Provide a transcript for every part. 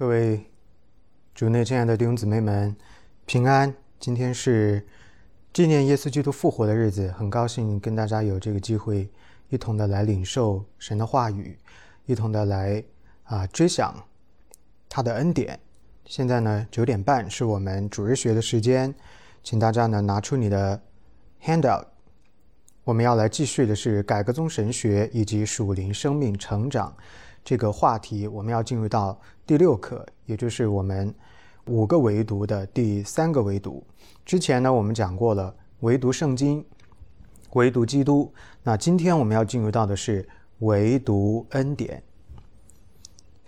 各位主内亲爱的弟兄姊妹们，平安！今天是纪念耶稣基督复活的日子，很高兴跟大家有这个机会，一同的来领受神的话语，一同的来啊追想他的恩典。现在呢九点半是我们主日学的时间，请大家呢拿出你的 handout，我们要来继续的是改革宗神学以及属灵生命成长。这个话题，我们要进入到第六课，也就是我们五个维读的第三个维读。之前呢，我们讲过了唯独圣经、唯独基督。那今天我们要进入到的是唯独恩典。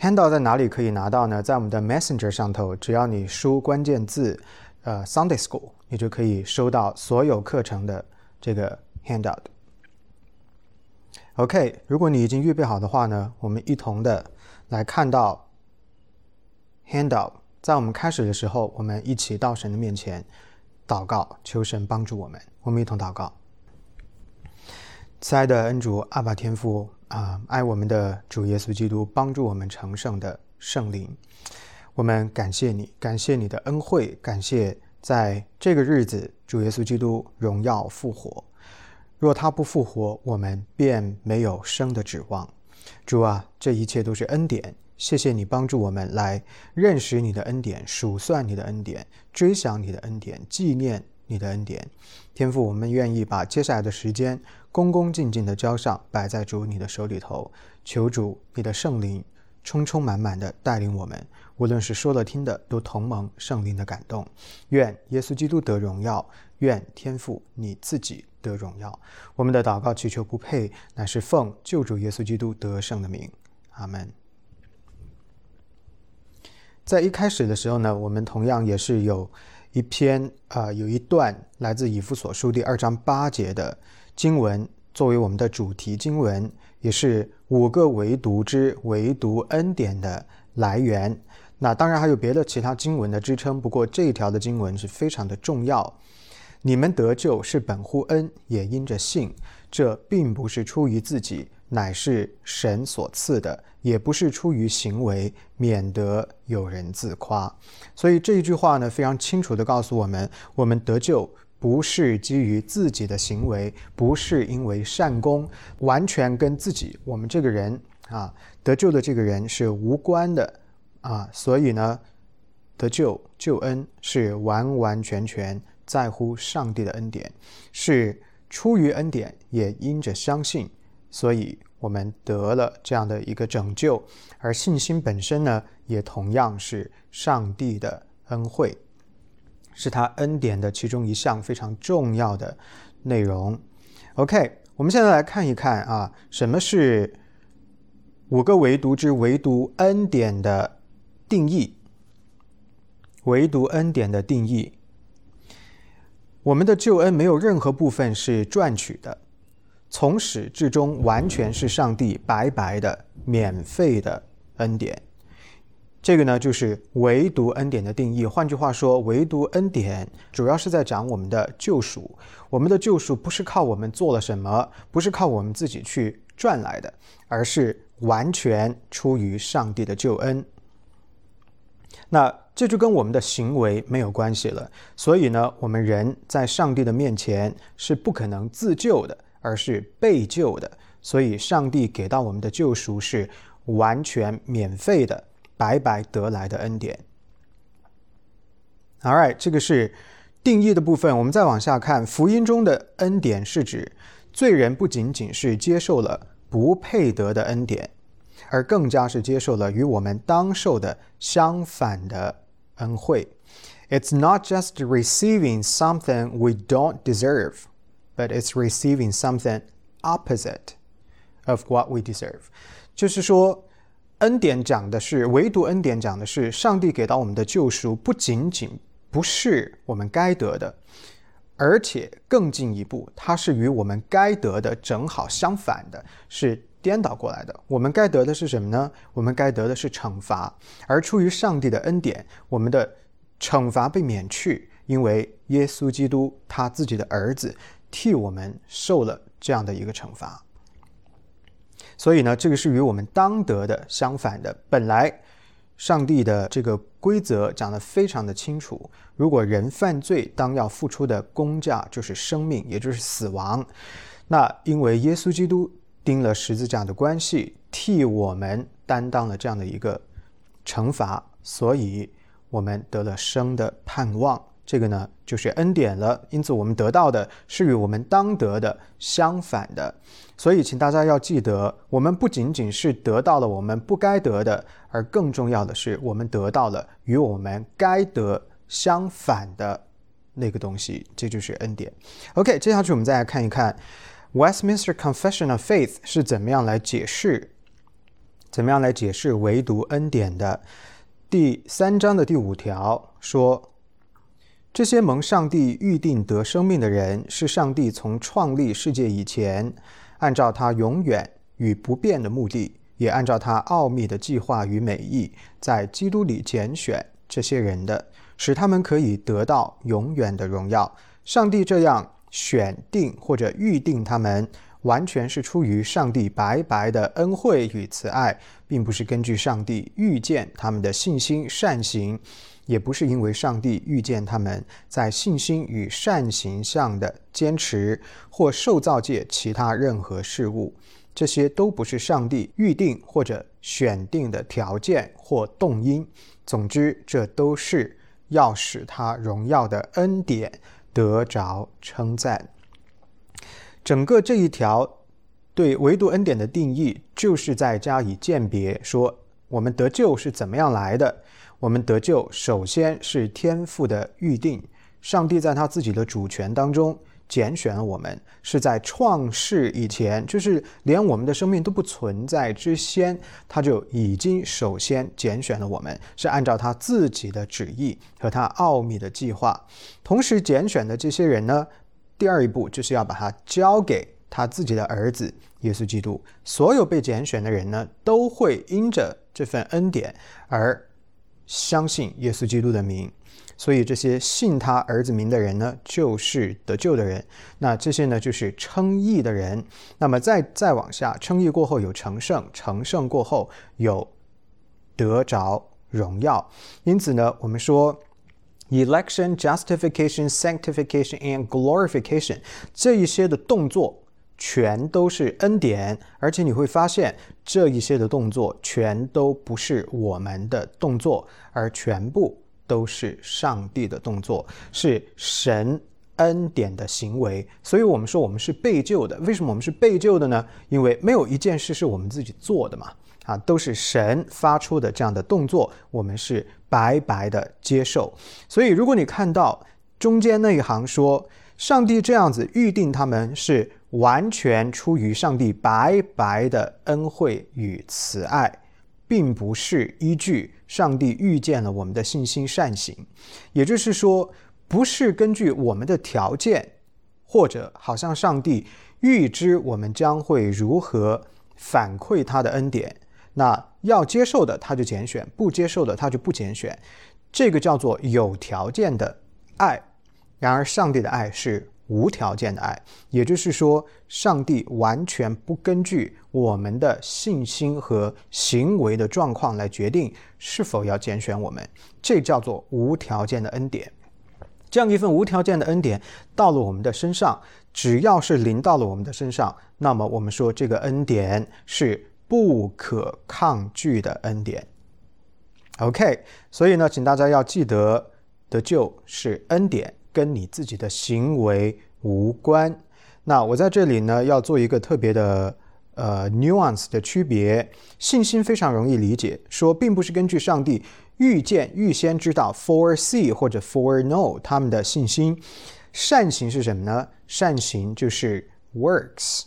Handout 在哪里可以拿到呢？在我们的 Messenger 上头，只要你输关键字，呃，Sunday School，你就可以收到所有课程的这个 Handout。OK，如果你已经预备好的话呢，我们一同的来看到 handout。在我们开始的时候，我们一起到神的面前祷告，求神帮助我们。我们一同祷告。慈爱的恩主阿爸天父啊，爱我们的主耶稣基督，帮助我们成圣的圣灵，我们感谢你，感谢你的恩惠，感谢在这个日子主耶稣基督荣耀复活。若他不复活，我们便没有生的指望。主啊，这一切都是恩典，谢谢你帮助我们来认识你的恩典，数算你的恩典，追想你的恩典，纪念你的恩典。天父，我们愿意把接下来的时间恭恭敬敬的交上，摆在主你的手里头，求主你的圣灵充充满满的带领我们，无论是说了听的，都同蒙圣灵的感动。愿耶稣基督得荣耀，愿天父你自己。得荣耀，我们的祷告祈求不配，乃是奉救主耶稣基督得胜的名，阿门。在一开始的时候呢，我们同样也是有一篇啊，有一段来自以弗所书第二章八节的经文作为我们的主题经文，也是五个唯独之唯独恩典的来源。那当然还有别的其他经文的支撑，不过这一条的经文是非常的重要。你们得救是本乎恩，也因着信。这并不是出于自己，乃是神所赐的；也不是出于行为，免得有人自夸。所以这一句话呢，非常清楚地告诉我们：我们得救不是基于自己的行为，不是因为善功，完全跟自己我们这个人啊得救的这个人是无关的啊。所以呢，得救救恩是完完全全。在乎上帝的恩典，是出于恩典，也因着相信，所以我们得了这样的一个拯救。而信心本身呢，也同样是上帝的恩惠，是他恩典的其中一项非常重要的内容。OK，我们现在来看一看啊，什么是五个唯独之唯独恩典的定义？唯独恩典的定义。我们的救恩没有任何部分是赚取的，从始至终完全是上帝白白的、免费的恩典。这个呢，就是唯独恩典的定义。换句话说，唯独恩典主要是在讲我们的救赎。我们的救赎不是靠我们做了什么，不是靠我们自己去赚来的，而是完全出于上帝的救恩。那这就跟我们的行为没有关系了。所以呢，我们人在上帝的面前是不可能自救的，而是被救的。所以，上帝给到我们的救赎是完全免费的、白白得来的恩典。All right，这个是定义的部分。我们再往下看，福音中的恩典是指罪人不仅仅是接受了不配得的恩典。而更加是接受了与我们当受的相反的恩惠。It's not just receiving something we don't deserve, but it's receiving something opposite of what we deserve。就是说，恩典讲的是，唯独恩典讲的是，上帝给到我们的救赎不仅仅不是我们该得的，而且更进一步，它是与我们该得的正好相反的，是。颠倒过来的，我们该得的是什么呢？我们该得的是惩罚，而出于上帝的恩典，我们的惩罚被免去，因为耶稣基督他自己的儿子替我们受了这样的一个惩罚。所以呢，这个是与我们当得的相反的。本来上帝的这个规则讲得非常的清楚。如果人犯罪，当要付出的公价就是生命，也就是死亡。那因为耶稣基督钉了十字架的关系，替我们担当了这样的一个惩罚，所以我们得了生的盼望。这个呢，就是恩典了。因此，我们得到的是与我们当得的相反的。所以，请大家要记得，我们不仅仅是得到了我们不该得的，而更重要的是，我们得到了与我们该得相反的那个东西。这就是恩典。OK，接下去我们再来看一看 Westminster Confession of Faith 是怎么样来解释，怎么样来解释唯独恩典的。第三章的第五条说。这些蒙上帝预定得生命的人，是上帝从创立世界以前，按照他永远与不变的目的，也按照他奥秘的计划与美意，在基督里拣选这些人的，使他们可以得到永远的荣耀。上帝这样选定或者预定他们，完全是出于上帝白白的恩惠与慈爱，并不是根据上帝预见他们的信心善行。也不是因为上帝预见他们在信心与善行上的坚持，或受造界其他任何事物，这些都不是上帝预定或者选定的条件或动因。总之，这都是要使他荣耀的恩典得着称赞。整个这一条对唯独恩典的定义，就是在加以鉴别，说我们得救是怎么样来的。我们得救，首先是天赋的预定。上帝在他自己的主权当中拣选了我们，是在创世以前，就是连我们的生命都不存在之先，他就已经首先拣选了我们，是按照他自己的旨意和他奥秘的计划。同时拣选的这些人呢，第二一步就是要把他交给他自己的儿子耶稣基督。所有被拣选的人呢，都会因着这份恩典而。相信耶稣基督的名，所以这些信他儿子名的人呢，就是得救的人。那这些呢，就是称义的人。那么再再往下，称义过后有成圣，成圣过后有得着荣耀。因此呢，我们说，election, justification, sanctification and glorification 这一些的动作。全都是恩典，而且你会发现这一些的动作全都不是我们的动作，而全部都是上帝的动作，是神恩典的行为。所以，我们说我们是被救的。为什么我们是被救的呢？因为没有一件事是我们自己做的嘛，啊，都是神发出的这样的动作，我们是白白的接受。所以，如果你看到中间那一行说，上帝这样子预定他们是。完全出于上帝白白的恩惠与慈爱，并不是依据上帝预见了我们的信心善行，也就是说，不是根据我们的条件，或者好像上帝预知我们将会如何反馈他的恩典，那要接受的他就拣选，不接受的他就不拣选，这个叫做有条件的爱。然而，上帝的爱是。无条件的爱，也就是说，上帝完全不根据我们的信心和行为的状况来决定是否要拣选我们，这叫做无条件的恩典。这样一份无条件的恩典到了我们的身上，只要是临到了我们的身上，那么我们说这个恩典是不可抗拒的恩典。OK，所以呢，请大家要记得，得救是恩典。跟你自己的行为无关。那我在这里呢，要做一个特别的呃 nuance 的区别。信心非常容易理解，说并不是根据上帝预见、预先知道 foresee 或者 for know 他们的信心。善行是什么呢？善行就是 works，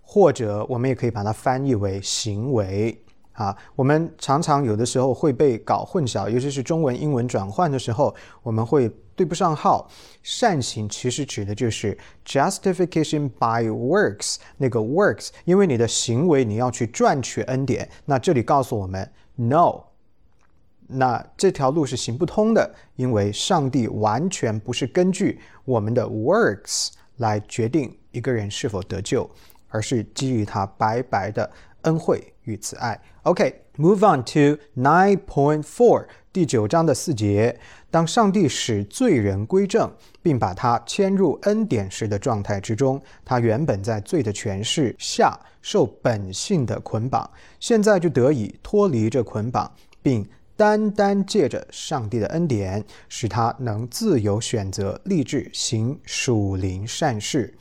或者我们也可以把它翻译为行为。啊，我们常常有的时候会被搞混淆，尤其是中文、英文转换的时候，我们会对不上号。善行其实指的就是 justification by works，那个 works，因为你的行为你要去赚取恩典。那这里告诉我们，no，那这条路是行不通的，因为上帝完全不是根据我们的 works 来决定一个人是否得救，而是基于他白白的恩惠。与慈爱。OK，move on to nine point four，第九章的四节。当上帝使罪人归正，并把他迁入恩典时的状态之中，他原本在罪的权势下受本性的捆绑，现在就得以脱离这捆绑，并单单借着上帝的恩典，使他能自由选择、立志行属灵善事。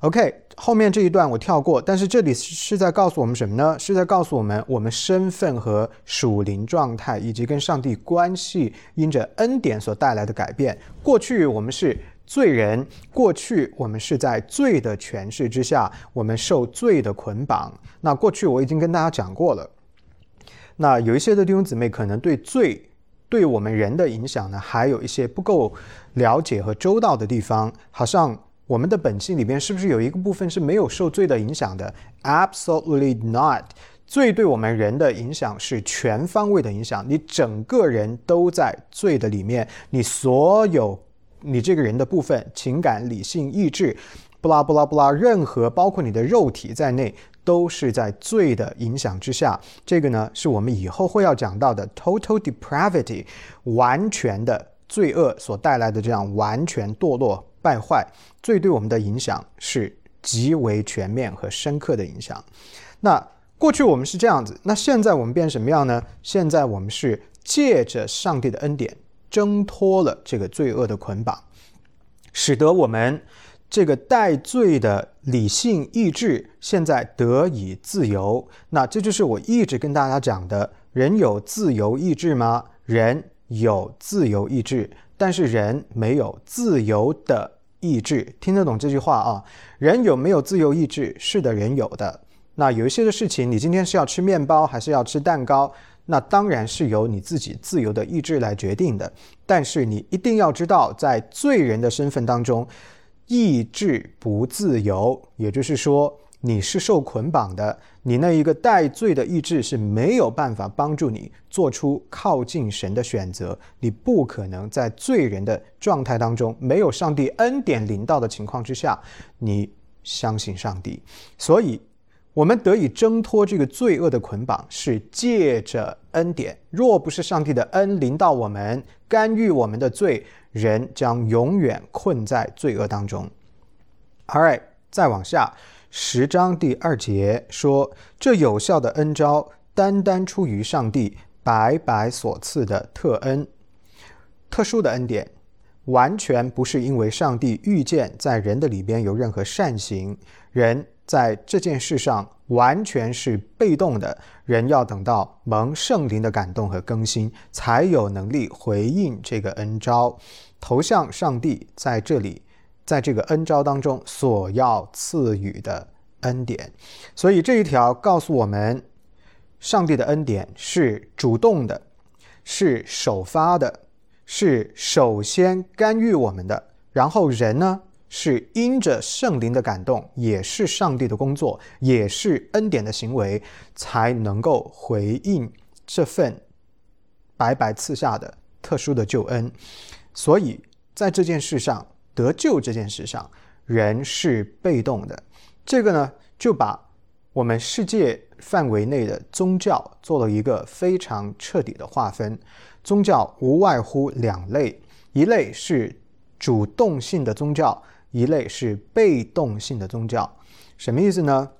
OK，后面这一段我跳过，但是这里是在告诉我们什么呢？是在告诉我们我们身份和属灵状态，以及跟上帝关系因着恩典所带来的改变。过去我们是罪人，过去我们是在罪的权势之下，我们受罪的捆绑。那过去我已经跟大家讲过了。那有一些的弟兄姊妹可能对罪对我们人的影响呢，还有一些不够了解和周到的地方，好像。我们的本性里边是不是有一个部分是没有受罪的影响的？Absolutely not。罪对我们人的影响是全方位的影响，你整个人都在罪的里面，你所有你这个人的部分，情感、理性、意志，不拉不拉不拉，任何包括你的肉体在内，都是在罪的影响之下。这个呢，是我们以后会要讲到的 total depravity，完全的罪恶所带来的这样完全堕落。败坏罪对我们的影响是极为全面和深刻的影响。那过去我们是这样子，那现在我们变什么样呢？现在我们是借着上帝的恩典挣脱了这个罪恶的捆绑，使得我们这个带罪的理性意志现在得以自由。那这就是我一直跟大家讲的：人有自由意志吗？人有自由意志，但是人没有自由的。意志听得懂这句话啊？人有没有自由意志？是的，人有的。那有一些的事情，你今天是要吃面包还是要吃蛋糕？那当然是由你自己自由的意志来决定的。但是你一定要知道，在罪人的身份当中，意志不自由，也就是说。你是受捆绑的，你那一个带罪的意志是没有办法帮助你做出靠近神的选择。你不可能在罪人的状态当中，没有上帝恩典临到的情况之下，你相信上帝。所以，我们得以挣脱这个罪恶的捆绑，是借着恩典。若不是上帝的恩临到我们，干预我们的罪，人将永远困在罪恶当中。All right，再往下。十章第二节说：“这有效的恩招，单单出于上帝白白所赐的特恩，特殊的恩典，完全不是因为上帝预见在人的里边有任何善行，人在这件事上完全是被动的。人要等到蒙圣灵的感动和更新，才有能力回应这个恩招，投向上帝在这里。”在这个恩招当中所要赐予的恩典，所以这一条告诉我们，上帝的恩典是主动的，是首发的，是首先干预我们的。然后人呢，是因着圣灵的感动，也是上帝的工作，也是恩典的行为，才能够回应这份白白赐下的特殊的救恩。所以在这件事上。得救这件事上，人是被动的。这个呢，就把我们世界范围内的宗教做了一个非常彻底的划分。宗教无外乎两类：一类是主动性的宗教，一类是被动性的宗教。什么意思呢？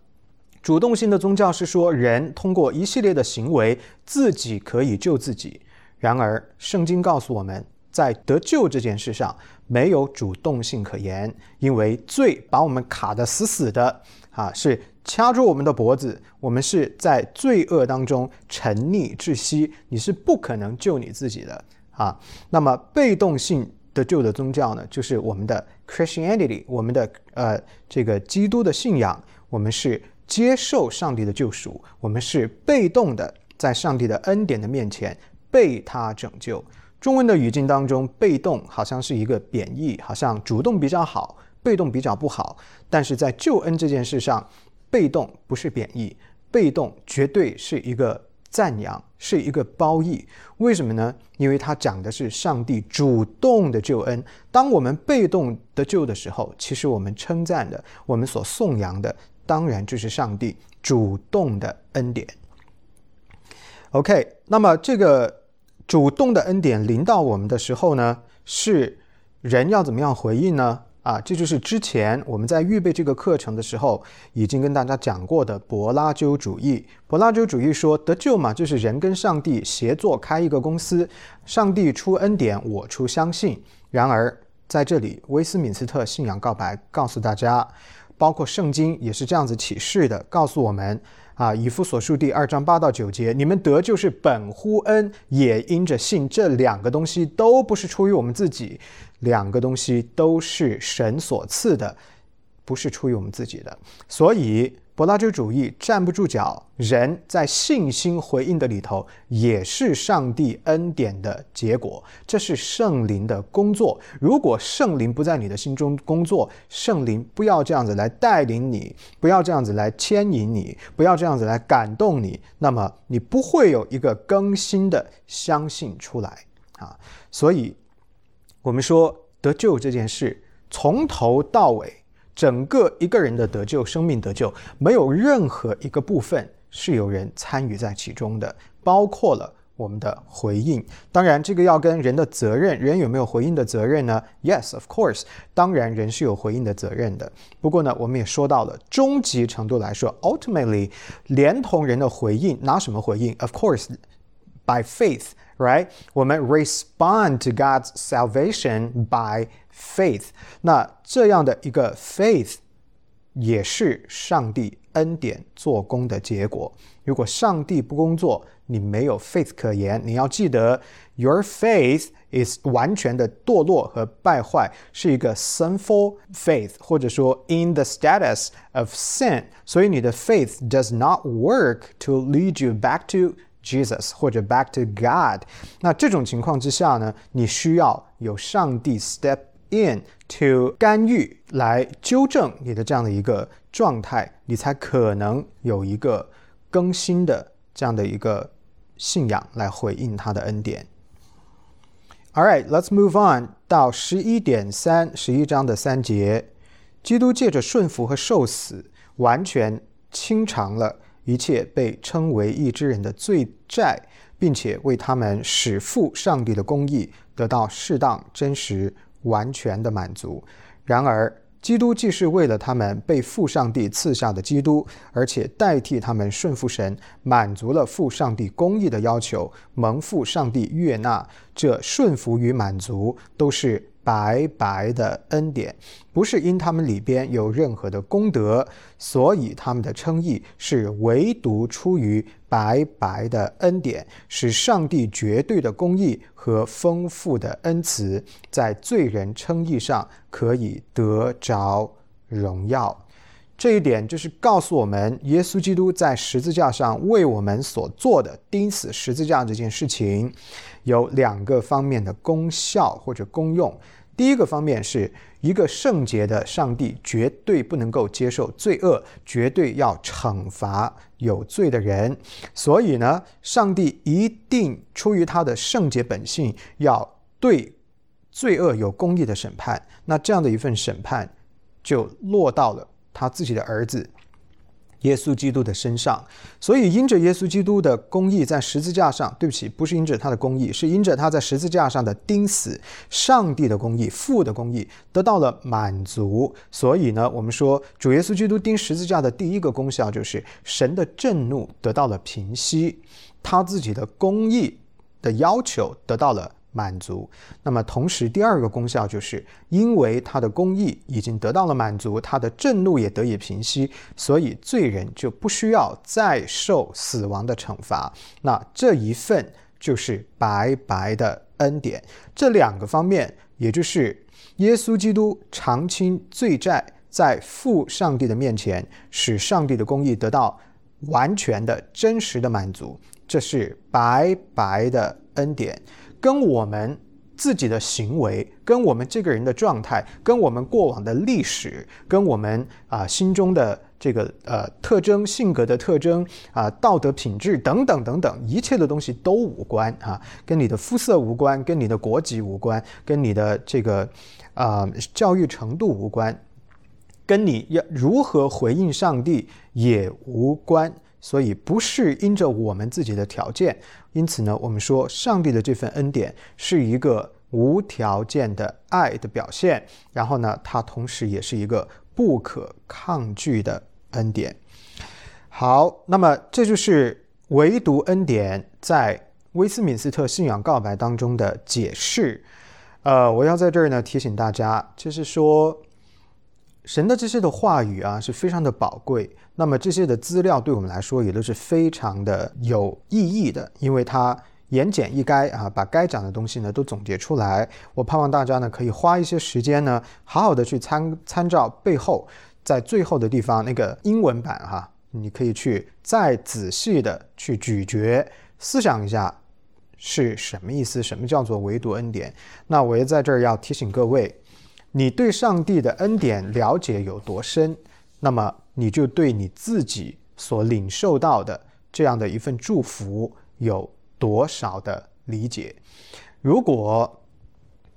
主动性的宗教是说，人通过一系列的行为，自己可以救自己。然而，圣经告诉我们。在得救这件事上，没有主动性可言，因为罪把我们卡得死死的，啊，是掐住我们的脖子，我们是在罪恶当中沉溺窒息，你是不可能救你自己的，啊。那么被动性的救的宗教呢，就是我们的 Christianity，我们的呃这个基督的信仰，我们是接受上帝的救赎，我们是被动的，在上帝的恩典的面前被他拯救。中文的语境当中，被动好像是一个贬义，好像主动比较好，被动比较不好。但是在救恩这件事上，被动不是贬义，被动绝对是一个赞扬，是一个褒义。为什么呢？因为它讲的是上帝主动的救恩。当我们被动的救的时候，其实我们称赞的，我们所颂扬的，当然就是上帝主动的恩典。OK，那么这个主动的恩典临到我们的时候呢，是人要怎么样回应呢？啊，这就是之前我们在预备这个课程的时候已经跟大家讲过的柏拉修主义。柏拉修主义说得救嘛，就是人跟上帝协作开一个公司，上帝出恩典，我出相信。然而在这里，威斯敏斯特信仰告白告诉大家，包括圣经也是这样子启示的，告诉我们啊，以弗所述第二章八到九节，你们得就是本乎恩，也因着信，这两个东西都不是出于我们自己。两个东西都是神所赐的，不是出于我们自己的。所以，柏拉图主义站不住脚。人在信心回应的里头，也是上帝恩典的结果，这是圣灵的工作。如果圣灵不在你的心中工作，圣灵不要这样子来带领你，不要这样子来牵引你，不要这样子来感动你，那么你不会有一个更新的相信出来啊。所以。我们说得救这件事，从头到尾，整个一个人的得救、生命得救，没有任何一个部分是有人参与在其中的，包括了我们的回应。当然，这个要跟人的责任，人有没有回应的责任呢？Yes, of course，当然人是有回应的责任的。不过呢，我们也说到了，终极程度来说，ultimately，连同人的回应，拿什么回应？Of course, by faith。right？我们 respond to God's salvation by faith。那这样的一个 faith 也是上帝恩典做工的结果。如果上帝不工作，你没有 faith 可言。你要记得，your faith is 完全的堕落和败坏，是一个 sinful faith，或者说 in the status of sin。所以你的 faith does not work to lead you back to Jesus 或者 back to God，那这种情况之下呢，你需要有上帝 step in to 干预来纠正你的这样的一个状态，你才可能有一个更新的这样的一个信仰来回应他的恩典。All right, let's move on 到十一点三十一章的三节，基督借着顺服和受死，完全清偿了。一切被称为义之人的罪债，并且为他们使父上帝的公义得到适当、真实、完全的满足。然而，基督既是为了他们被父上帝赐下的基督，而且代替他们顺服神，满足了父上帝公义的要求，蒙父上帝悦纳，这顺服与满足都是。白白的恩典，不是因他们里边有任何的功德，所以他们的称义是唯独出于白白的恩典，是上帝绝对的公义和丰富的恩慈，在罪人称义上可以得着荣耀。这一点就是告诉我们，耶稣基督在十字架上为我们所做的钉死十字架这件事情，有两个方面的功效或者功用。第一个方面是一个圣洁的上帝绝对不能够接受罪恶，绝对要惩罚有罪的人，所以呢，上帝一定出于他的圣洁本性，要对罪恶有公义的审判。那这样的一份审判，就落到了他自己的儿子。耶稣基督的身上，所以因着耶稣基督的公义在十字架上，对不起，不是因着他的公义，是因着他在十字架上的钉死，上帝的公义、父的公义得到了满足。所以呢，我们说主耶稣基督钉十字架的第一个功效就是神的震怒得到了平息，他自己的公义的要求得到了。满足。那么，同时第二个功效就是，因为他的公义已经得到了满足，他的震怒也得以平息，所以罪人就不需要再受死亡的惩罚。那这一份就是白白的恩典。这两个方面，也就是耶稣基督偿清罪债，在父上帝的面前，使上帝的公义得到完全的真实的满足，这是白白的恩典。跟我们自己的行为，跟我们这个人的状态，跟我们过往的历史，跟我们啊心中的这个呃特征、性格的特征啊道德品质等等等等，一切的东西都无关啊，跟你的肤色无关，跟你的国籍无关，跟你的这个啊教育程度无关，跟你要如何回应上帝也无关。所以不是因着我们自己的条件，因此呢，我们说上帝的这份恩典是一个无条件的爱的表现，然后呢，它同时也是一个不可抗拒的恩典。好，那么这就是唯独恩典在威斯敏斯特信仰告白当中的解释。呃，我要在这儿呢提醒大家，就是说。神的这些的话语啊，是非常的宝贵。那么这些的资料对我们来说也都是非常的有意义的，因为它言简意赅啊，把该讲的东西呢都总结出来。我盼望大家呢可以花一些时间呢，好好的去参参照背后，在最后的地方那个英文版哈，你可以去再仔细的去咀嚼、思想一下是什么意思，什么叫做唯独恩典。那我也在这儿要提醒各位。你对上帝的恩典了解有多深，那么你就对你自己所领受到的这样的一份祝福有多少的理解。如果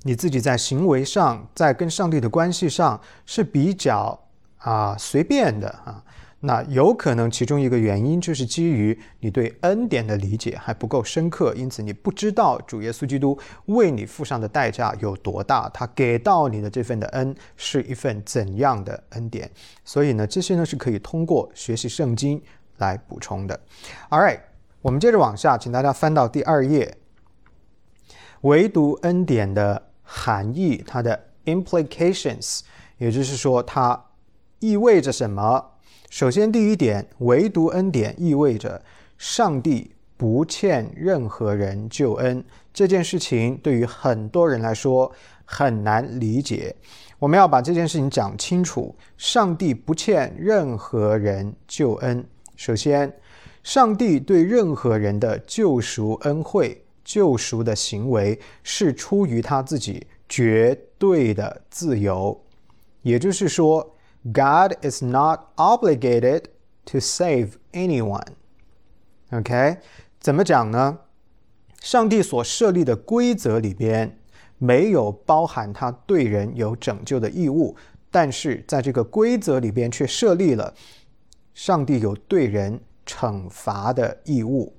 你自己在行为上，在跟上帝的关系上是比较啊随便的啊。那有可能其中一个原因就是基于你对恩典的理解还不够深刻，因此你不知道主耶稣基督为你付上的代价有多大，他给到你的这份的恩是一份怎样的恩典。所以呢，这些呢是可以通过学习圣经来补充的。All right，我们接着往下，请大家翻到第二页，唯独恩典的含义，它的 implications，也就是说它意味着什么。首先，第一点，唯独恩典意味着上帝不欠任何人救恩。这件事情对于很多人来说很难理解。我们要把这件事情讲清楚：上帝不欠任何人救恩。首先，上帝对任何人的救赎恩惠、救赎的行为是出于他自己绝对的自由，也就是说。God is not obligated to save anyone. OK，怎么讲呢？上帝所设立的规则里边没有包含他对人有拯救的义务，但是在这个规则里边却设立了上帝有对人惩罚的义务。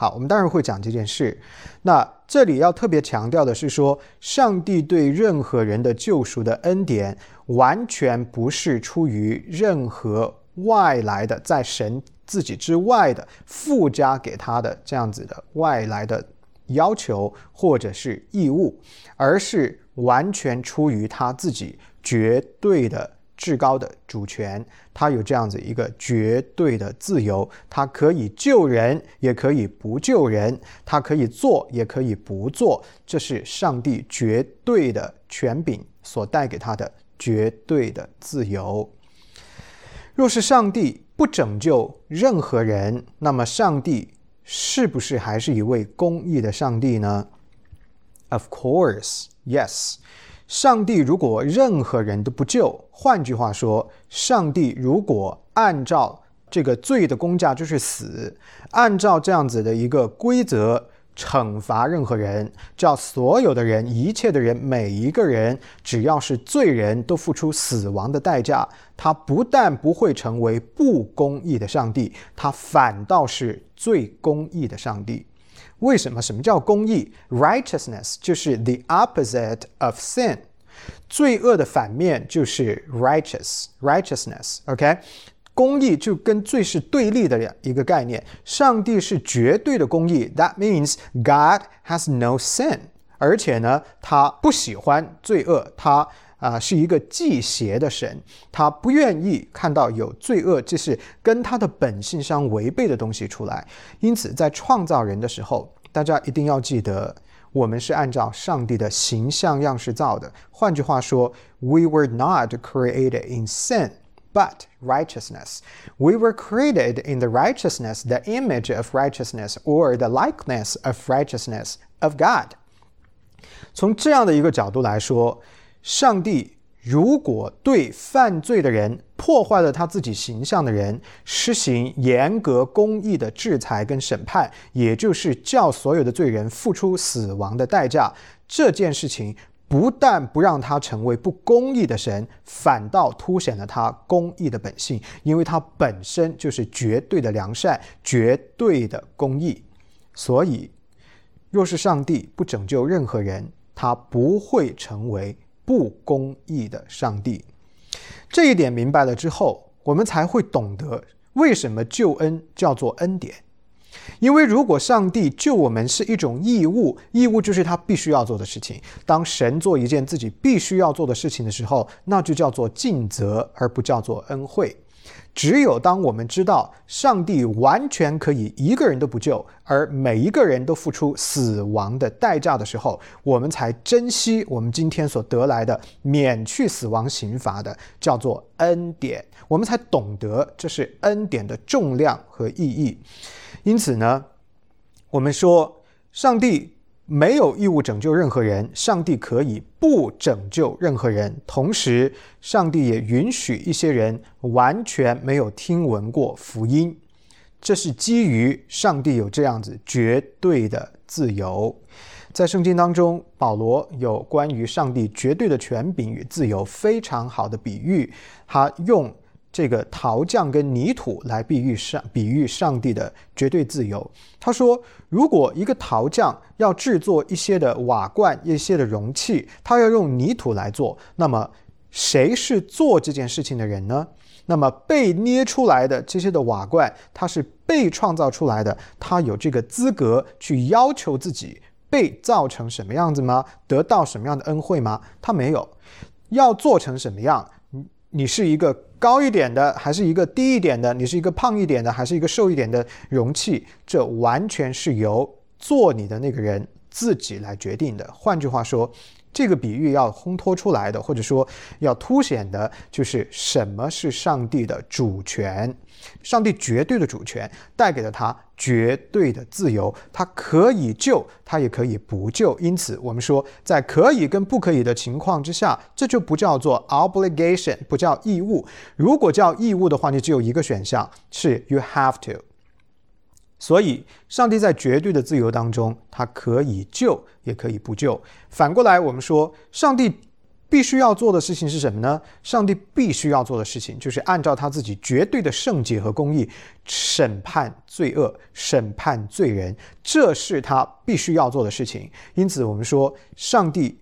好，我们当然会讲这件事。那这里要特别强调的是说，上帝对任何人的救赎的恩典，完全不是出于任何外来的，在神自己之外的附加给他的这样子的外来的要求或者是义务，而是完全出于他自己绝对的。至高的主权，他有这样子一个绝对的自由，他可以救人，也可以不救人，他可以做，也可以不做，这是上帝绝对的权柄所带给他的绝对的自由。若是上帝不拯救任何人，那么上帝是不是还是一位公义的上帝呢？Of course, yes. 上帝如果任何人都不救，换句话说，上帝如果按照这个罪的公价就是死，按照这样子的一个规则惩罚任何人，叫所有的人、一切的人、每一个人，只要是罪人都付出死亡的代价，他不但不会成为不公义的上帝，他反倒是最公义的上帝。为什么？什么叫公义？Righteousness 就是 the opposite of sin，罪恶的反面就是 righteous，righteousness。OK，公义就跟罪是对立的一个概念。上帝是绝对的公义，That means God has no sin。而且呢，他不喜欢罪恶，他啊是一个忌邪的神，他不愿意看到有罪恶，这是跟他的本性相违背的东西出来。因此，在创造人的时候，大家一定要记得，我们是按照上帝的形象样式造的。换句话说，We were not created in sin, but righteousness. We were created in the righteousness, the image of righteousness, or the likeness of righteousness of God. 从这样的一个角度来说，上帝如果对犯罪的人、破坏了他自己形象的人施行严格公义的制裁跟审判，也就是叫所有的罪人付出死亡的代价，这件事情不但不让他成为不公义的神，反倒凸显了他公义的本性，因为他本身就是绝对的良善、绝对的公义。所以，若是上帝不拯救任何人，他不会成为不公义的上帝。这一点明白了之后，我们才会懂得为什么救恩叫做恩典。因为如果上帝救我们是一种义务，义务就是他必须要做的事情。当神做一件自己必须要做的事情的时候，那就叫做尽责，而不叫做恩惠。只有当我们知道上帝完全可以一个人都不救，而每一个人都付出死亡的代价的时候，我们才珍惜我们今天所得来的免去死亡刑罚的叫做恩典。我们才懂得这是恩典的重量和意义。因此呢，我们说上帝没有义务拯救任何人，上帝可以不拯救任何人。同时，上帝也允许一些人完全没有听闻过福音，这是基于上帝有这样子绝对的自由。在圣经当中，保罗有关于上帝绝对的权柄与自由非常好的比喻，他用。这个陶匠跟泥土来比喻上比喻上帝的绝对自由。他说，如果一个陶匠要制作一些的瓦罐、一些的容器，他要用泥土来做，那么谁是做这件事情的人呢？那么被捏出来的这些的瓦罐，它是被创造出来的，他有这个资格去要求自己被造成什么样子吗？得到什么样的恩惠吗？他没有，要做成什么样？你是一个。高一点的还是一个低一点的？你是一个胖一点的还是一个瘦一点的容器？这完全是由做你的那个人自己来决定的。换句话说，这个比喻要烘托出来的，或者说要凸显的，就是什么是上帝的主权。上帝绝对的主权带给了他绝对的自由，他可以救，他也可以不救。因此，我们说，在可以跟不可以的情况之下，这就不叫做 obligation，不叫义务。如果叫义务的话，你只有一个选项是 you have to。所以，上帝在绝对的自由当中，他可以救，也可以不救。反过来，我们说，上帝。必须要做的事情是什么呢？上帝必须要做的事情就是按照他自己绝对的圣洁和公义审判罪恶、审判罪人，这是他必须要做的事情。因此，我们说上帝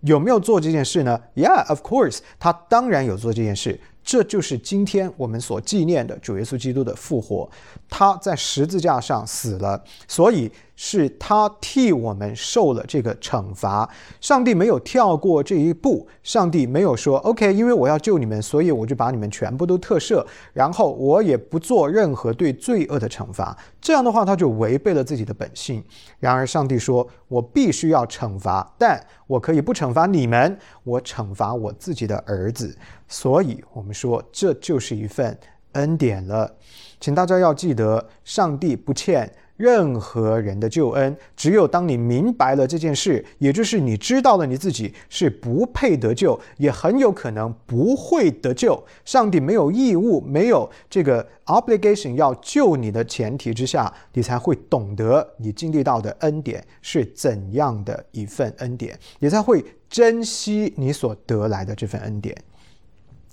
有没有做这件事呢？Yeah, of course，他当然有做这件事。这就是今天我们所纪念的主耶稣基督的复活，他在十字架上死了，所以是他替我们受了这个惩罚。上帝没有跳过这一步，上帝没有说 “OK”，因为我要救你们，所以我就把你们全部都特赦，然后我也不做任何对罪恶的惩罚。这样的话，他就违背了自己的本性。然而，上帝说：“我必须要惩罚，但我可以不惩罚你们，我惩罚我自己的儿子。”所以，我们说这就是一份恩典了，请大家要记得，上帝不欠任何人的救恩。只有当你明白了这件事，也就是你知道了你自己是不配得救，也很有可能不会得救，上帝没有义务、没有这个 obligation 要救你的前提之下，你才会懂得你经历到的恩典是怎样的一份恩典，也才会珍惜你所得来的这份恩典。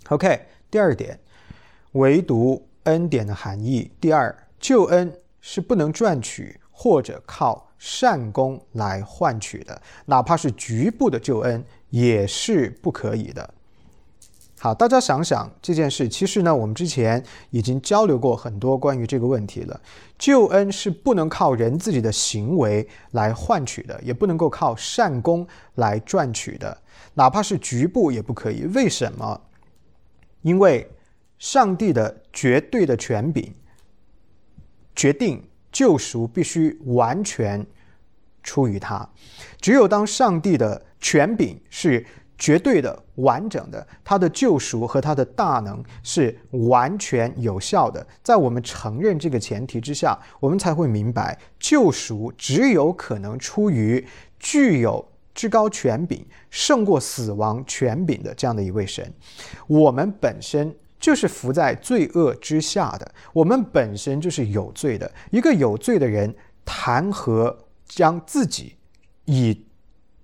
OK，第二点，唯独恩典的含义。第二，救恩是不能赚取或者靠善功来换取的，哪怕是局部的救恩也是不可以的。好，大家想想这件事，其实呢，我们之前已经交流过很多关于这个问题了。救恩是不能靠人自己的行为来换取的，也不能够靠善功来赚取的，哪怕是局部也不可以。为什么？因为上帝的绝对的权柄决定救赎必须完全出于他，只有当上帝的权柄是绝对的、完整的，他的救赎和他的大能是完全有效的。在我们承认这个前提之下，我们才会明白，救赎只有可能出于具有。至高权柄胜过死亡权柄的这样的一位神，我们本身就是伏在罪恶之下的，我们本身就是有罪的。一个有罪的人，谈何将自己以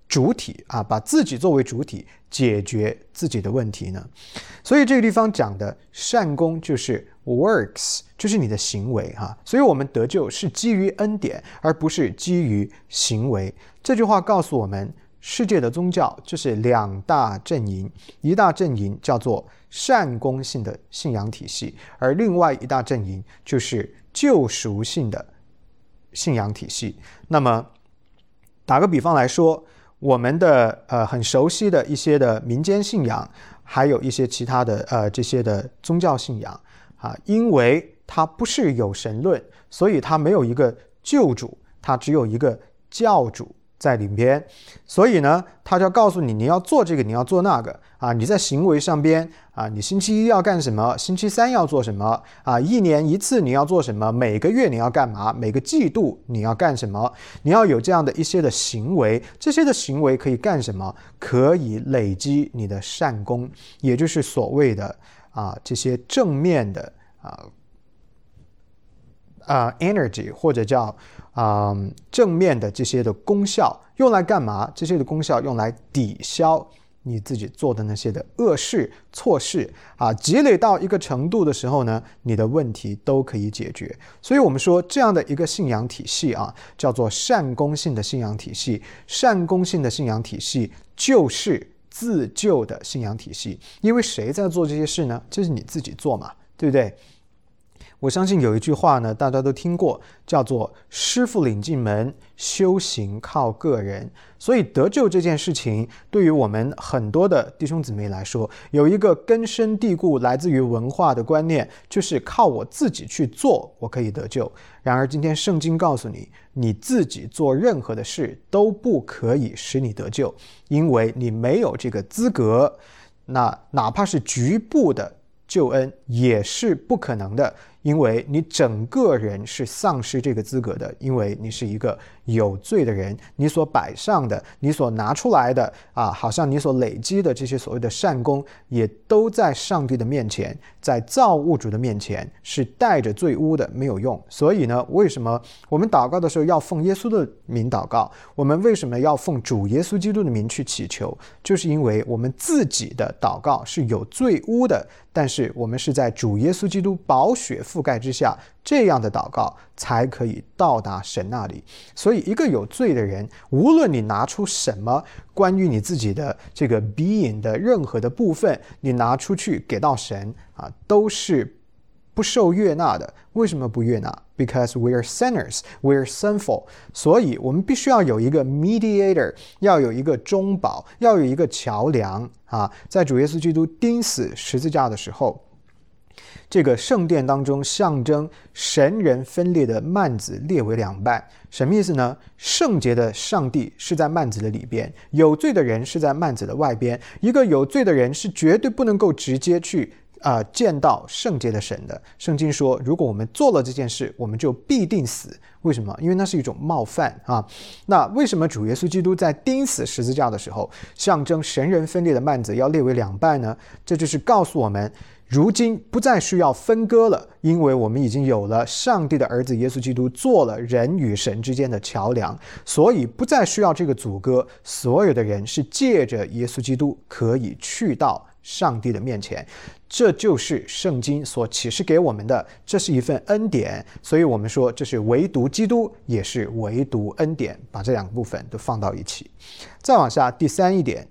主体啊，把自己作为主体解决自己的问题呢？所以这个地方讲的善功就是 works，就是你的行为哈。所以我们得救是基于恩典，而不是基于行为。这句话告诉我们，世界的宗教就是两大阵营，一大阵营叫做善功性的信仰体系，而另外一大阵营就是救赎性的信仰体系。那么，打个比方来说。我们的呃很熟悉的一些的民间信仰，还有一些其他的呃这些的宗教信仰啊，因为它不是有神论，所以它没有一个救主，它只有一个教主。在里边，所以呢，他就要告诉你，你要做这个，你要做那个啊。你在行为上边啊，你星期一要干什么？星期三要做什么？啊，一年一次你要做什么？每个月你要干嘛？每个季度你要干什么？你要有这样的一些的行为，这些的行为可以干什么？可以累积你的善功，也就是所谓的啊这些正面的啊啊 energy 或者叫。啊，正面的这些的功效用来干嘛？这些的功效用来抵消你自己做的那些的恶事、错事啊，积累到一个程度的时候呢，你的问题都可以解决。所以，我们说这样的一个信仰体系啊，叫做善功性的信仰体系。善功性的信仰体系就是自救的信仰体系。因为谁在做这些事呢？就是你自己做嘛，对不对？我相信有一句话呢，大家都听过，叫做“师傅领进门，修行靠个人”。所以得救这件事情，对于我们很多的弟兄姊妹来说，有一个根深蒂固、来自于文化的观念，就是靠我自己去做，我可以得救。然而，今天圣经告诉你，你自己做任何的事都不可以使你得救，因为你没有这个资格。那哪怕是局部的救恩，也是不可能的。因为你整个人是丧失这个资格的，因为你是一个有罪的人，你所摆上的、你所拿出来的啊，好像你所累积的这些所谓的善功，也都在上帝的面前，在造物主的面前是带着罪污的，没有用。所以呢，为什么我们祷告的时候要奉耶稣的名祷告？我们为什么要奉主耶稣基督的名去祈求？就是因为我们自己的祷告是有罪污的。但是我们是在主耶稣基督宝血覆盖之下，这样的祷告才可以到达神那里。所以，一个有罪的人，无论你拿出什么关于你自己的这个 being 的任何的部分，你拿出去给到神啊，都是不受悦纳的。为什么不悦纳？Because we are sinners, we are sinful。所以我们必须要有一个 mediator，要有一个中保，要有一个桥梁。啊，在主耶稣基督钉死十字架的时候，这个圣殿当中象征神人分裂的幔子列为两半，什么意思呢？圣洁的上帝是在幔子的里边，有罪的人是在幔子的外边。一个有罪的人是绝对不能够直接去。啊，见到圣洁的神的圣经说，如果我们做了这件事，我们就必定死。为什么？因为那是一种冒犯啊。那为什么主耶稣基督在钉死十字架的时候，象征神人分裂的幔子要列为两半呢？这就是告诉我们，如今不再需要分割了，因为我们已经有了上帝的儿子耶稣基督做了人与神之间的桥梁，所以不再需要这个阻隔。所有的人是借着耶稣基督可以去到。上帝的面前，这就是圣经所启示给我们的，这是一份恩典。所以，我们说这是唯独基督，也是唯独恩典，把这两个部分都放到一起。再往下，第三一点，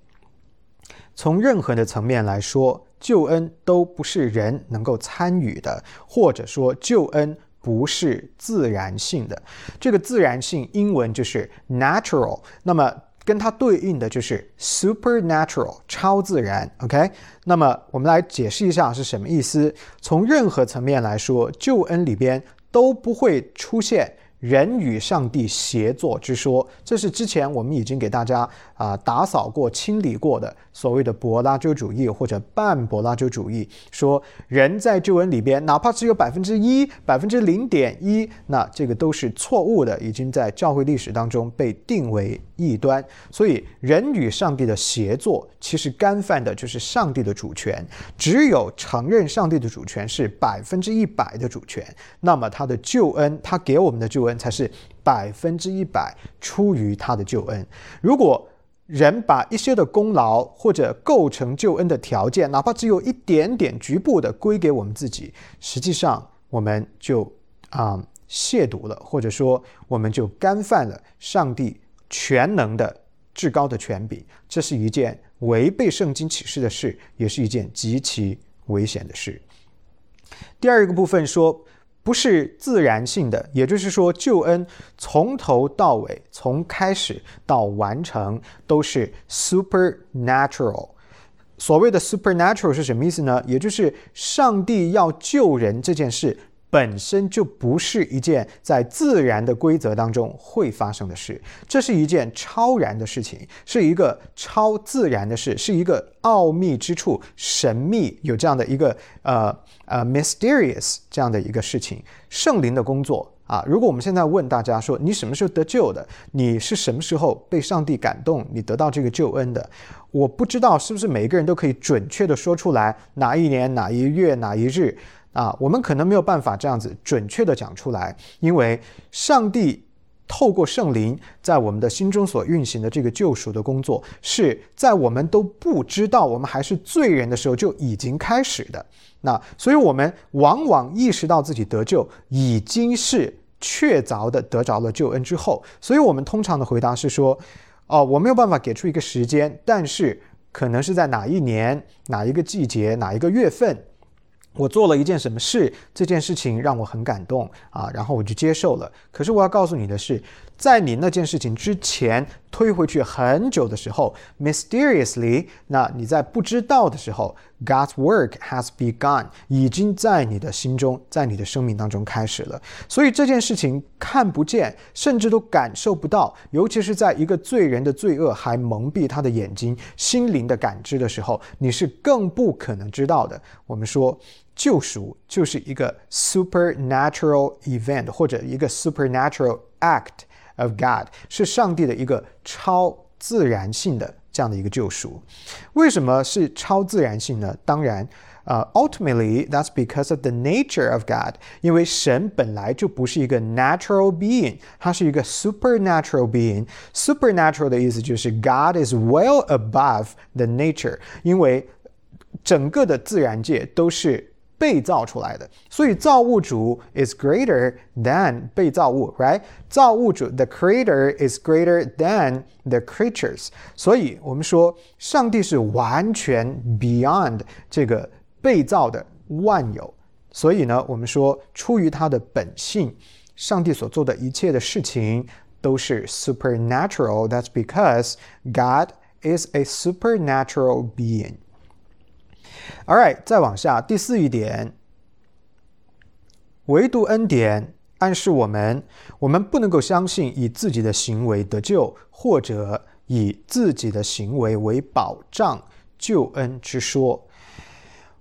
从任何的层面来说，救恩都不是人能够参与的，或者说救恩不是自然性的。这个自然性，英文就是 natural。那么跟它对应的就是 supernatural 超自然，OK？那么我们来解释一下是什么意思。从任何层面来说，救恩里边都不会出现。人与上帝协作之说，这是之前我们已经给大家啊打扫过、清理过的所谓的柏拉图主义或者半柏拉图主义，说人在救恩里边，哪怕只有百分之一、百分之零点一，那这个都是错误的，已经在教会历史当中被定为异端。所以，人与上帝的协作，其实干犯的就是上帝的主权。只有承认上帝的主权是百分之一百的主权，那么他的救恩，他给我们的救恩。才是百分之一百出于他的救恩。如果人把一些的功劳或者构成救恩的条件，哪怕只有一点点局部的归给我们自己，实际上我们就啊亵渎了，或者说我们就干犯了上帝全能的至高的权柄。这是一件违背圣经启示的事，也是一件极其危险的事。第二个部分说。不是自然性的，也就是说，救恩从头到尾，从开始到完成都是 supernatural。所谓的 supernatural 是什么意思呢？也就是上帝要救人这件事。本身就不是一件在自然的规则当中会发生的事，这是一件超然的事情，是一个超自然的事，是一个奥秘之处、神秘有这样的一个呃呃 mysterious 这样的一个事情。圣灵的工作啊，如果我们现在问大家说你什么时候得救的，你是什么时候被上帝感动，你得到这个救恩的，我不知道是不是每一个人都可以准确的说出来哪一年哪一月哪一日。啊，我们可能没有办法这样子准确的讲出来，因为上帝透过圣灵在我们的心中所运行的这个救赎的工作，是在我们都不知道我们还是罪人的时候就已经开始的。那所以，我们往往意识到自己得救已经是确凿的得着了救恩之后，所以我们通常的回答是说：哦，我没有办法给出一个时间，但是可能是在哪一年、哪一个季节、哪一个月份。我做了一件什么事？这件事情让我很感动啊，然后我就接受了。可是我要告诉你的是，在你那件事情之前推回去很久的时候，mysteriously，那你在不知道的时候，God's work has begun，已经在你的心中，在你的生命当中开始了。所以这件事情看不见，甚至都感受不到，尤其是在一个罪人的罪恶还蒙蔽他的眼睛、心灵的感知的时候，你是更不可能知道的。我们说。救赎就是一个 supernatural event 或者一个 supernatural act of God，是上帝的一个超自然性的这样的一个救赎。为什么是超自然性呢？当然，呃，ultimately that's because of the nature of God，因为神本来就不是一个 natural being，它是一个 supernatural being。supernatural 的意思就是 God is well above the nature，因为整个的自然界都是。 被造出来的，所以造物主 is greater than 被造物，right？造物主 the creator is greater than the creatures。所以我们说，上帝是完全 beyond 这个被造的万有。所以呢，我们说，出于他的本性，上帝所做的一切的事情都是 supernatural。That's because God is a supernatural being。 All right，再往下，第四一点，唯独恩典暗示我们，我们不能够相信以自己的行为得救，或者以自己的行为为保障救恩之说。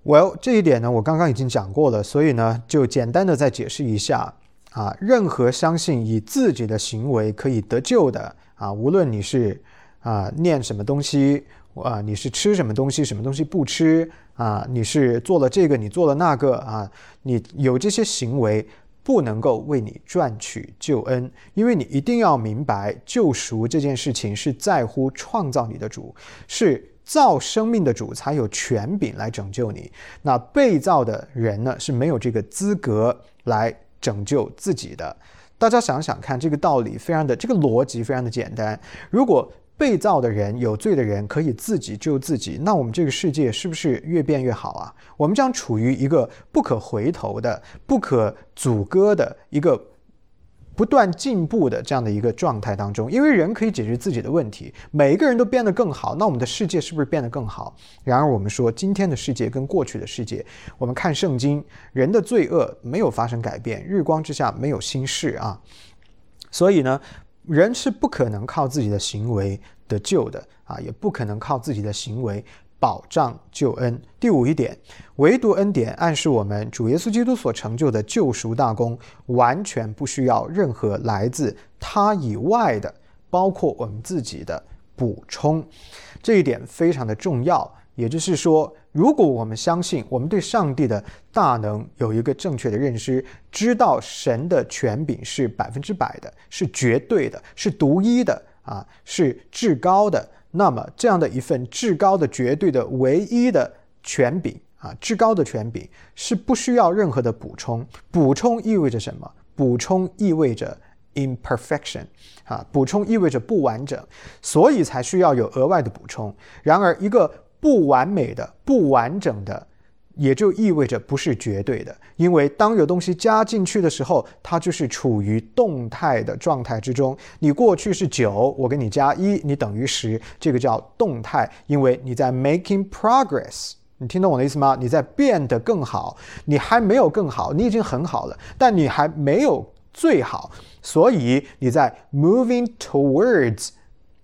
Well，这一点呢，我刚刚已经讲过了，所以呢，就简单的再解释一下啊。任何相信以自己的行为可以得救的啊，无论你是啊念什么东西。啊，你是吃什么东西，什么东西不吃啊？你是做了这个，你做了那个啊？你有这些行为，不能够为你赚取救恩，因为你一定要明白，救赎这件事情是在乎创造你的主，是造生命的主才有权柄来拯救你。那被造的人呢，是没有这个资格来拯救自己的。大家想想看，这个道理非常的，这个逻辑非常的简单。如果被造的人、有罪的人可以自己救自己，那我们这个世界是不是越变越好啊？我们将处于一个不可回头的、不可阻隔的一个不断进步的这样的一个状态当中。因为人可以解决自己的问题，每一个人都变得更好，那我们的世界是不是变得更好？然而，我们说今天的世界跟过去的世界，我们看圣经，人的罪恶没有发生改变，日光之下没有新事啊。所以呢？人是不可能靠自己的行为得救的啊，也不可能靠自己的行为保障救恩。第五一点，唯独恩典暗示我们主耶稣基督所成就的救赎大功，完全不需要任何来自他以外的，包括我们自己的补充。这一点非常的重要。也就是说，如果我们相信，我们对上帝的大能有一个正确的认识，知道神的权柄是百分之百的，是绝对的，是独一的啊，是至高的，那么这样的一份至高的、绝对的、唯一的权柄啊，至高的权柄是不需要任何的补充。补充意味着什么？补充意味着 imperfection 啊，补充意味着不完整，所以才需要有额外的补充。然而，一个不完美的、不完整的。也就意味着不是绝对的，因为当有东西加进去的时候，它就是处于动态的状态之中。你过去是九，我给你加一，你等于十，这个叫动态，因为你在 making progress。你听懂我的意思吗？你在变得更好，你还没有更好，你已经很好了，但你还没有最好，所以你在 moving towards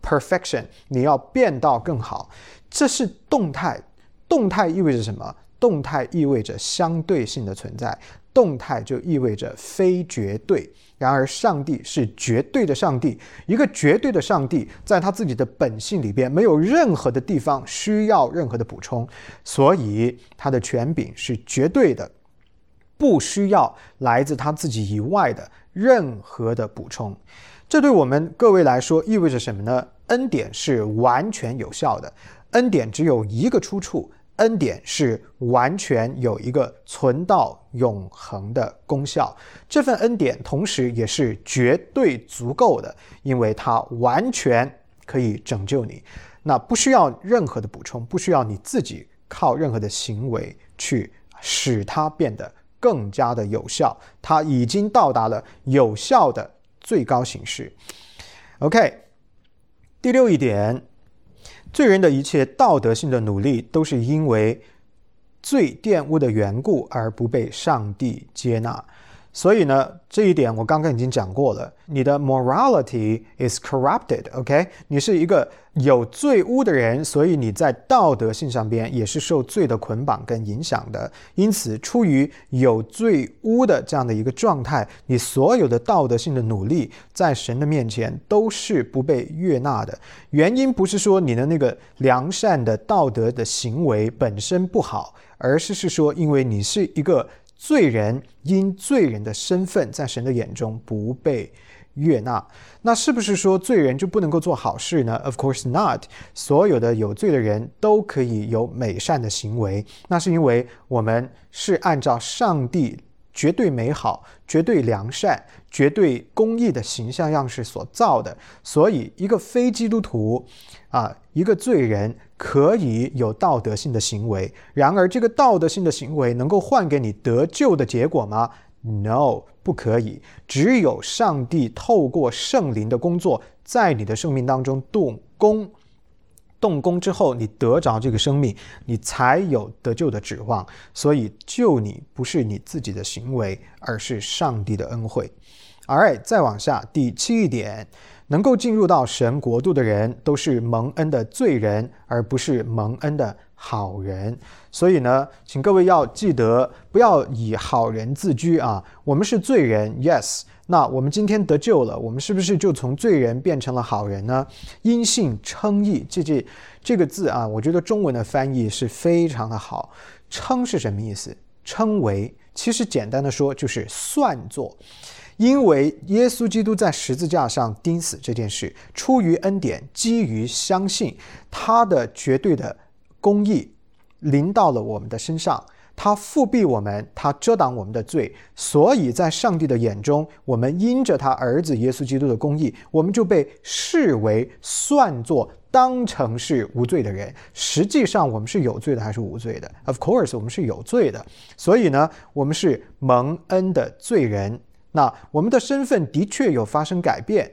perfection。你要变到更好，这是动态。动态意味着什么？动态意味着相对性的存在，动态就意味着非绝对。然而，上帝是绝对的上帝，一个绝对的上帝，在他自己的本性里边，没有任何的地方需要任何的补充，所以他的权柄是绝对的，不需要来自他自己以外的任何的补充。这对我们各位来说意味着什么呢？恩典是完全有效的，恩典只有一个出处。恩典是完全有一个存到永恒的功效，这份恩典同时也是绝对足够的，因为它完全可以拯救你，那不需要任何的补充，不需要你自己靠任何的行为去使它变得更加的有效，它已经到达了有效的最高形式。OK，第六一点。罪人的一切道德性的努力，都是因为罪玷污的缘故而不被上帝接纳。所以呢，这一点我刚刚已经讲过了。你的 morality is corrupted，OK？你是一个有罪污的人，所以你在道德性上边也是受罪的捆绑跟影响的。因此，出于有罪污的这样的一个状态，你所有的道德性的努力在神的面前都是不被悦纳的。原因不是说你的那个良善的道德的行为本身不好，而是是说，因为你是一个。罪人因罪人的身份在神的眼中不被悦纳，那是不是说罪人就不能够做好事呢？Of course not。所有的有罪的人都可以有美善的行为，那是因为我们是按照上帝绝对美好、绝对良善、绝对公义的形象样式所造的，所以一个非基督徒啊，一个罪人。可以有道德性的行为，然而这个道德性的行为能够换给你得救的结果吗？No，不可以。只有上帝透过圣灵的工作，在你的生命当中动工，动工之后，你得着这个生命，你才有得救的指望。所以救你不是你自己的行为，而是上帝的恩惠。All right，再往下，第七点。能够进入到神国度的人，都是蒙恩的罪人，而不是蒙恩的好人。所以呢，请各位要记得，不要以好人自居啊。我们是罪人，yes。那我们今天得救了，我们是不是就从罪人变成了好人呢？因信称义，这这这个字啊，我觉得中文的翻译是非常的好。称是什么意思？称为，其实简单的说就是算作。因为耶稣基督在十字架上钉死这件事，出于恩典，基于相信他的绝对的公义临到了我们的身上，他复庇我们，他遮挡我们的罪，所以在上帝的眼中，我们因着他儿子耶稣基督的公义，我们就被视为算作当成是无罪的人。实际上，我们是有罪的还是无罪的？Of course，我们是有罪的。所以呢，我们是蒙恩的罪人。那我们的身份的确有发生改变，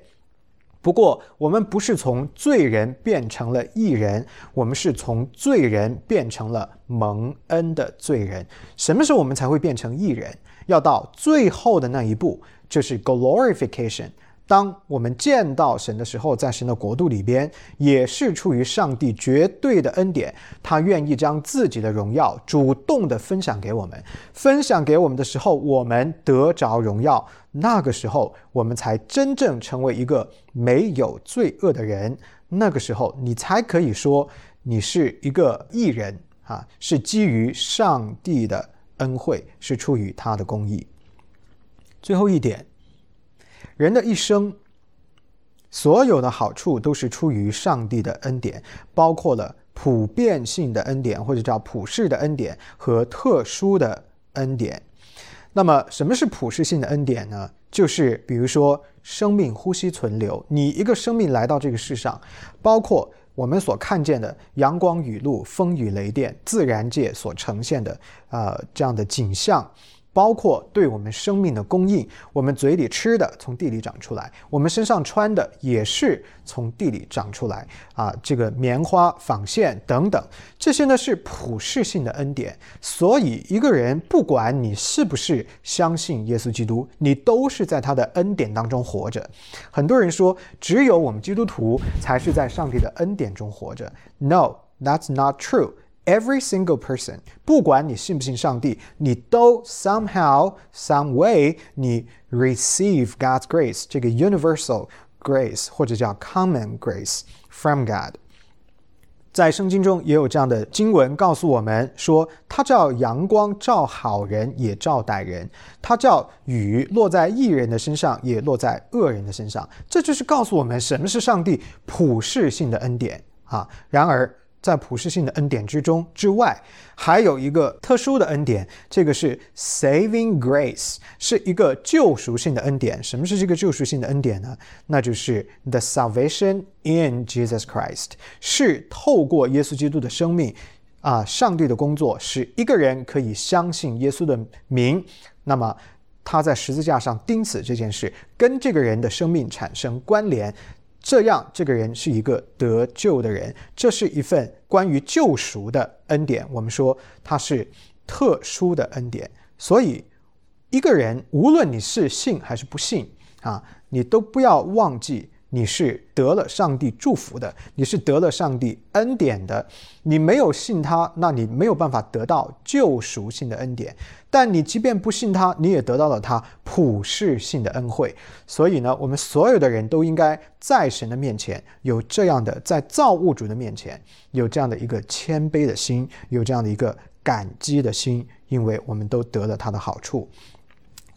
不过我们不是从罪人变成了义人，我们是从罪人变成了蒙恩的罪人。什么时候我们才会变成义人？要到最后的那一步，就是 glorification。当我们见到神的时候，在神的国度里边，也是出于上帝绝对的恩典，他愿意将自己的荣耀主动的分享给我们。分享给我们的时候，我们得着荣耀，那个时候我们才真正成为一个没有罪恶的人。那个时候，你才可以说你是一个艺人啊，是基于上帝的恩惠，是出于他的公义。最后一点。人的一生所有的好处都是出于上帝的恩典，包括了普遍性的恩典，或者叫普世的恩典和特殊的恩典。那么，什么是普世性的恩典呢？就是比如说，生命呼吸存留，你一个生命来到这个世上，包括我们所看见的阳光雨露、风雨雷电，自然界所呈现的呃这样的景象。包括对我们生命的供应，我们嘴里吃的从地里长出来，我们身上穿的也是从地里长出来啊。这个棉花、纺线等等，这些呢是普世性的恩典。所以一个人不管你是不是相信耶稣基督，你都是在他的恩典当中活着。很多人说，只有我们基督徒才是在上帝的恩典中活着。No，that's not true. Every single person，不管你信不信上帝，你都 somehow some way 你 receive God's grace 这个 universal grace 或者叫 common grace from God。在圣经中也有这样的经文告诉我们说，他叫阳光照好人也照歹人，他叫雨落在义人的身上也落在恶人的身上。这就是告诉我们什么是上帝普世性的恩典啊。然而。在普世性的恩典之中之外，还有一个特殊的恩典，这个是 saving grace，是一个救赎性的恩典。什么是这个救赎性的恩典呢？那就是 the salvation in Jesus Christ，是透过耶稣基督的生命啊，上帝的工作，使一个人可以相信耶稣的名，那么他在十字架上钉死这件事，跟这个人的生命产生关联。这样，这个人是一个得救的人，这是一份关于救赎的恩典。我们说它是特殊的恩典，所以一个人无论你是信还是不信啊，你都不要忘记。你是得了上帝祝福的，你是得了上帝恩典的。你没有信他，那你没有办法得到救赎性的恩典。但你即便不信他，你也得到了他普世性的恩惠。所以呢，我们所有的人都应该在神的面前有这样的，在造物主的面前有这样的一个谦卑的心，有这样的一个感激的心，因为我们都得了他的好处。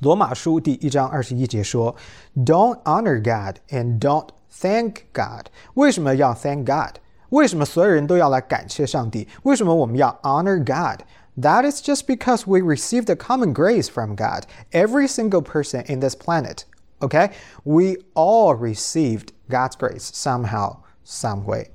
罗马书第一章二十一节说：“Don't honor God and don't thank God。”为什么要 thank God？为什么所有人都要来感谢上帝？为什么我们要 honor God？That is just because we received a common grace from God. Every single person in this planet, okay? We all received God's grace somehow, some way.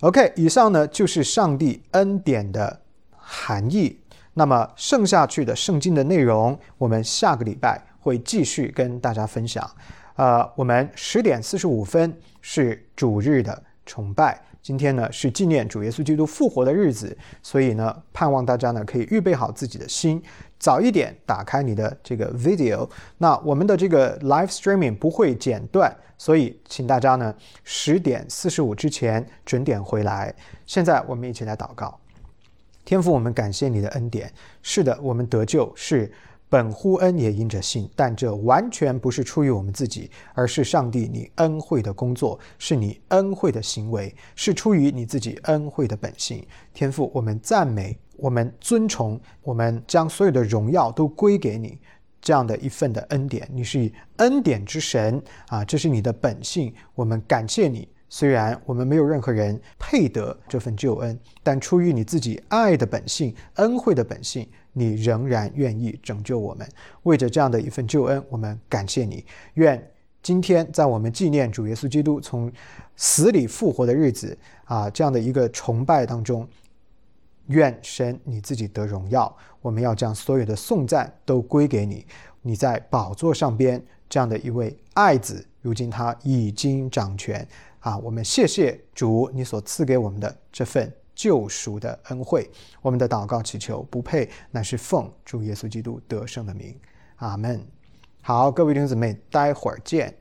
OK，以上呢就是上帝恩典的含义。 那么剩下去的圣经的内容，我们下个礼拜会继续跟大家分享。呃，我们十点四十五分是主日的崇拜，今天呢是纪念主耶稣基督复活的日子，所以呢，盼望大家呢可以预备好自己的心，早一点打开你的这个 video。那我们的这个 live streaming 不会剪断，所以请大家呢十点四十五之前准点回来。现在我们一起来祷告。天父，我们感谢你的恩典。是的，我们得救是本乎恩，也因着信。但这完全不是出于我们自己，而是上帝你恩惠的工作，是你恩惠的行为，是出于你自己恩惠的本性。天父，我们赞美，我们尊崇，我们将所有的荣耀都归给你。这样的一份的恩典，你是以恩典之神啊，这是你的本性。我们感谢你。虽然我们没有任何人配得这份救恩，但出于你自己爱的本性、恩惠的本性，你仍然愿意拯救我们。为着这样的一份救恩，我们感谢你。愿今天在我们纪念主耶稣基督从死里复活的日子啊，这样的一个崇拜当中，愿神你自己得荣耀。我们要将所有的颂赞都归给你。你在宝座上边这样的一位爱子，如今他已经掌权。啊，我们谢谢主，你所赐给我们的这份救赎的恩惠。我们的祷告祈求不配，乃是奉主耶稣基督得胜的名。阿门。好，各位弟兄姊妹，待会儿见。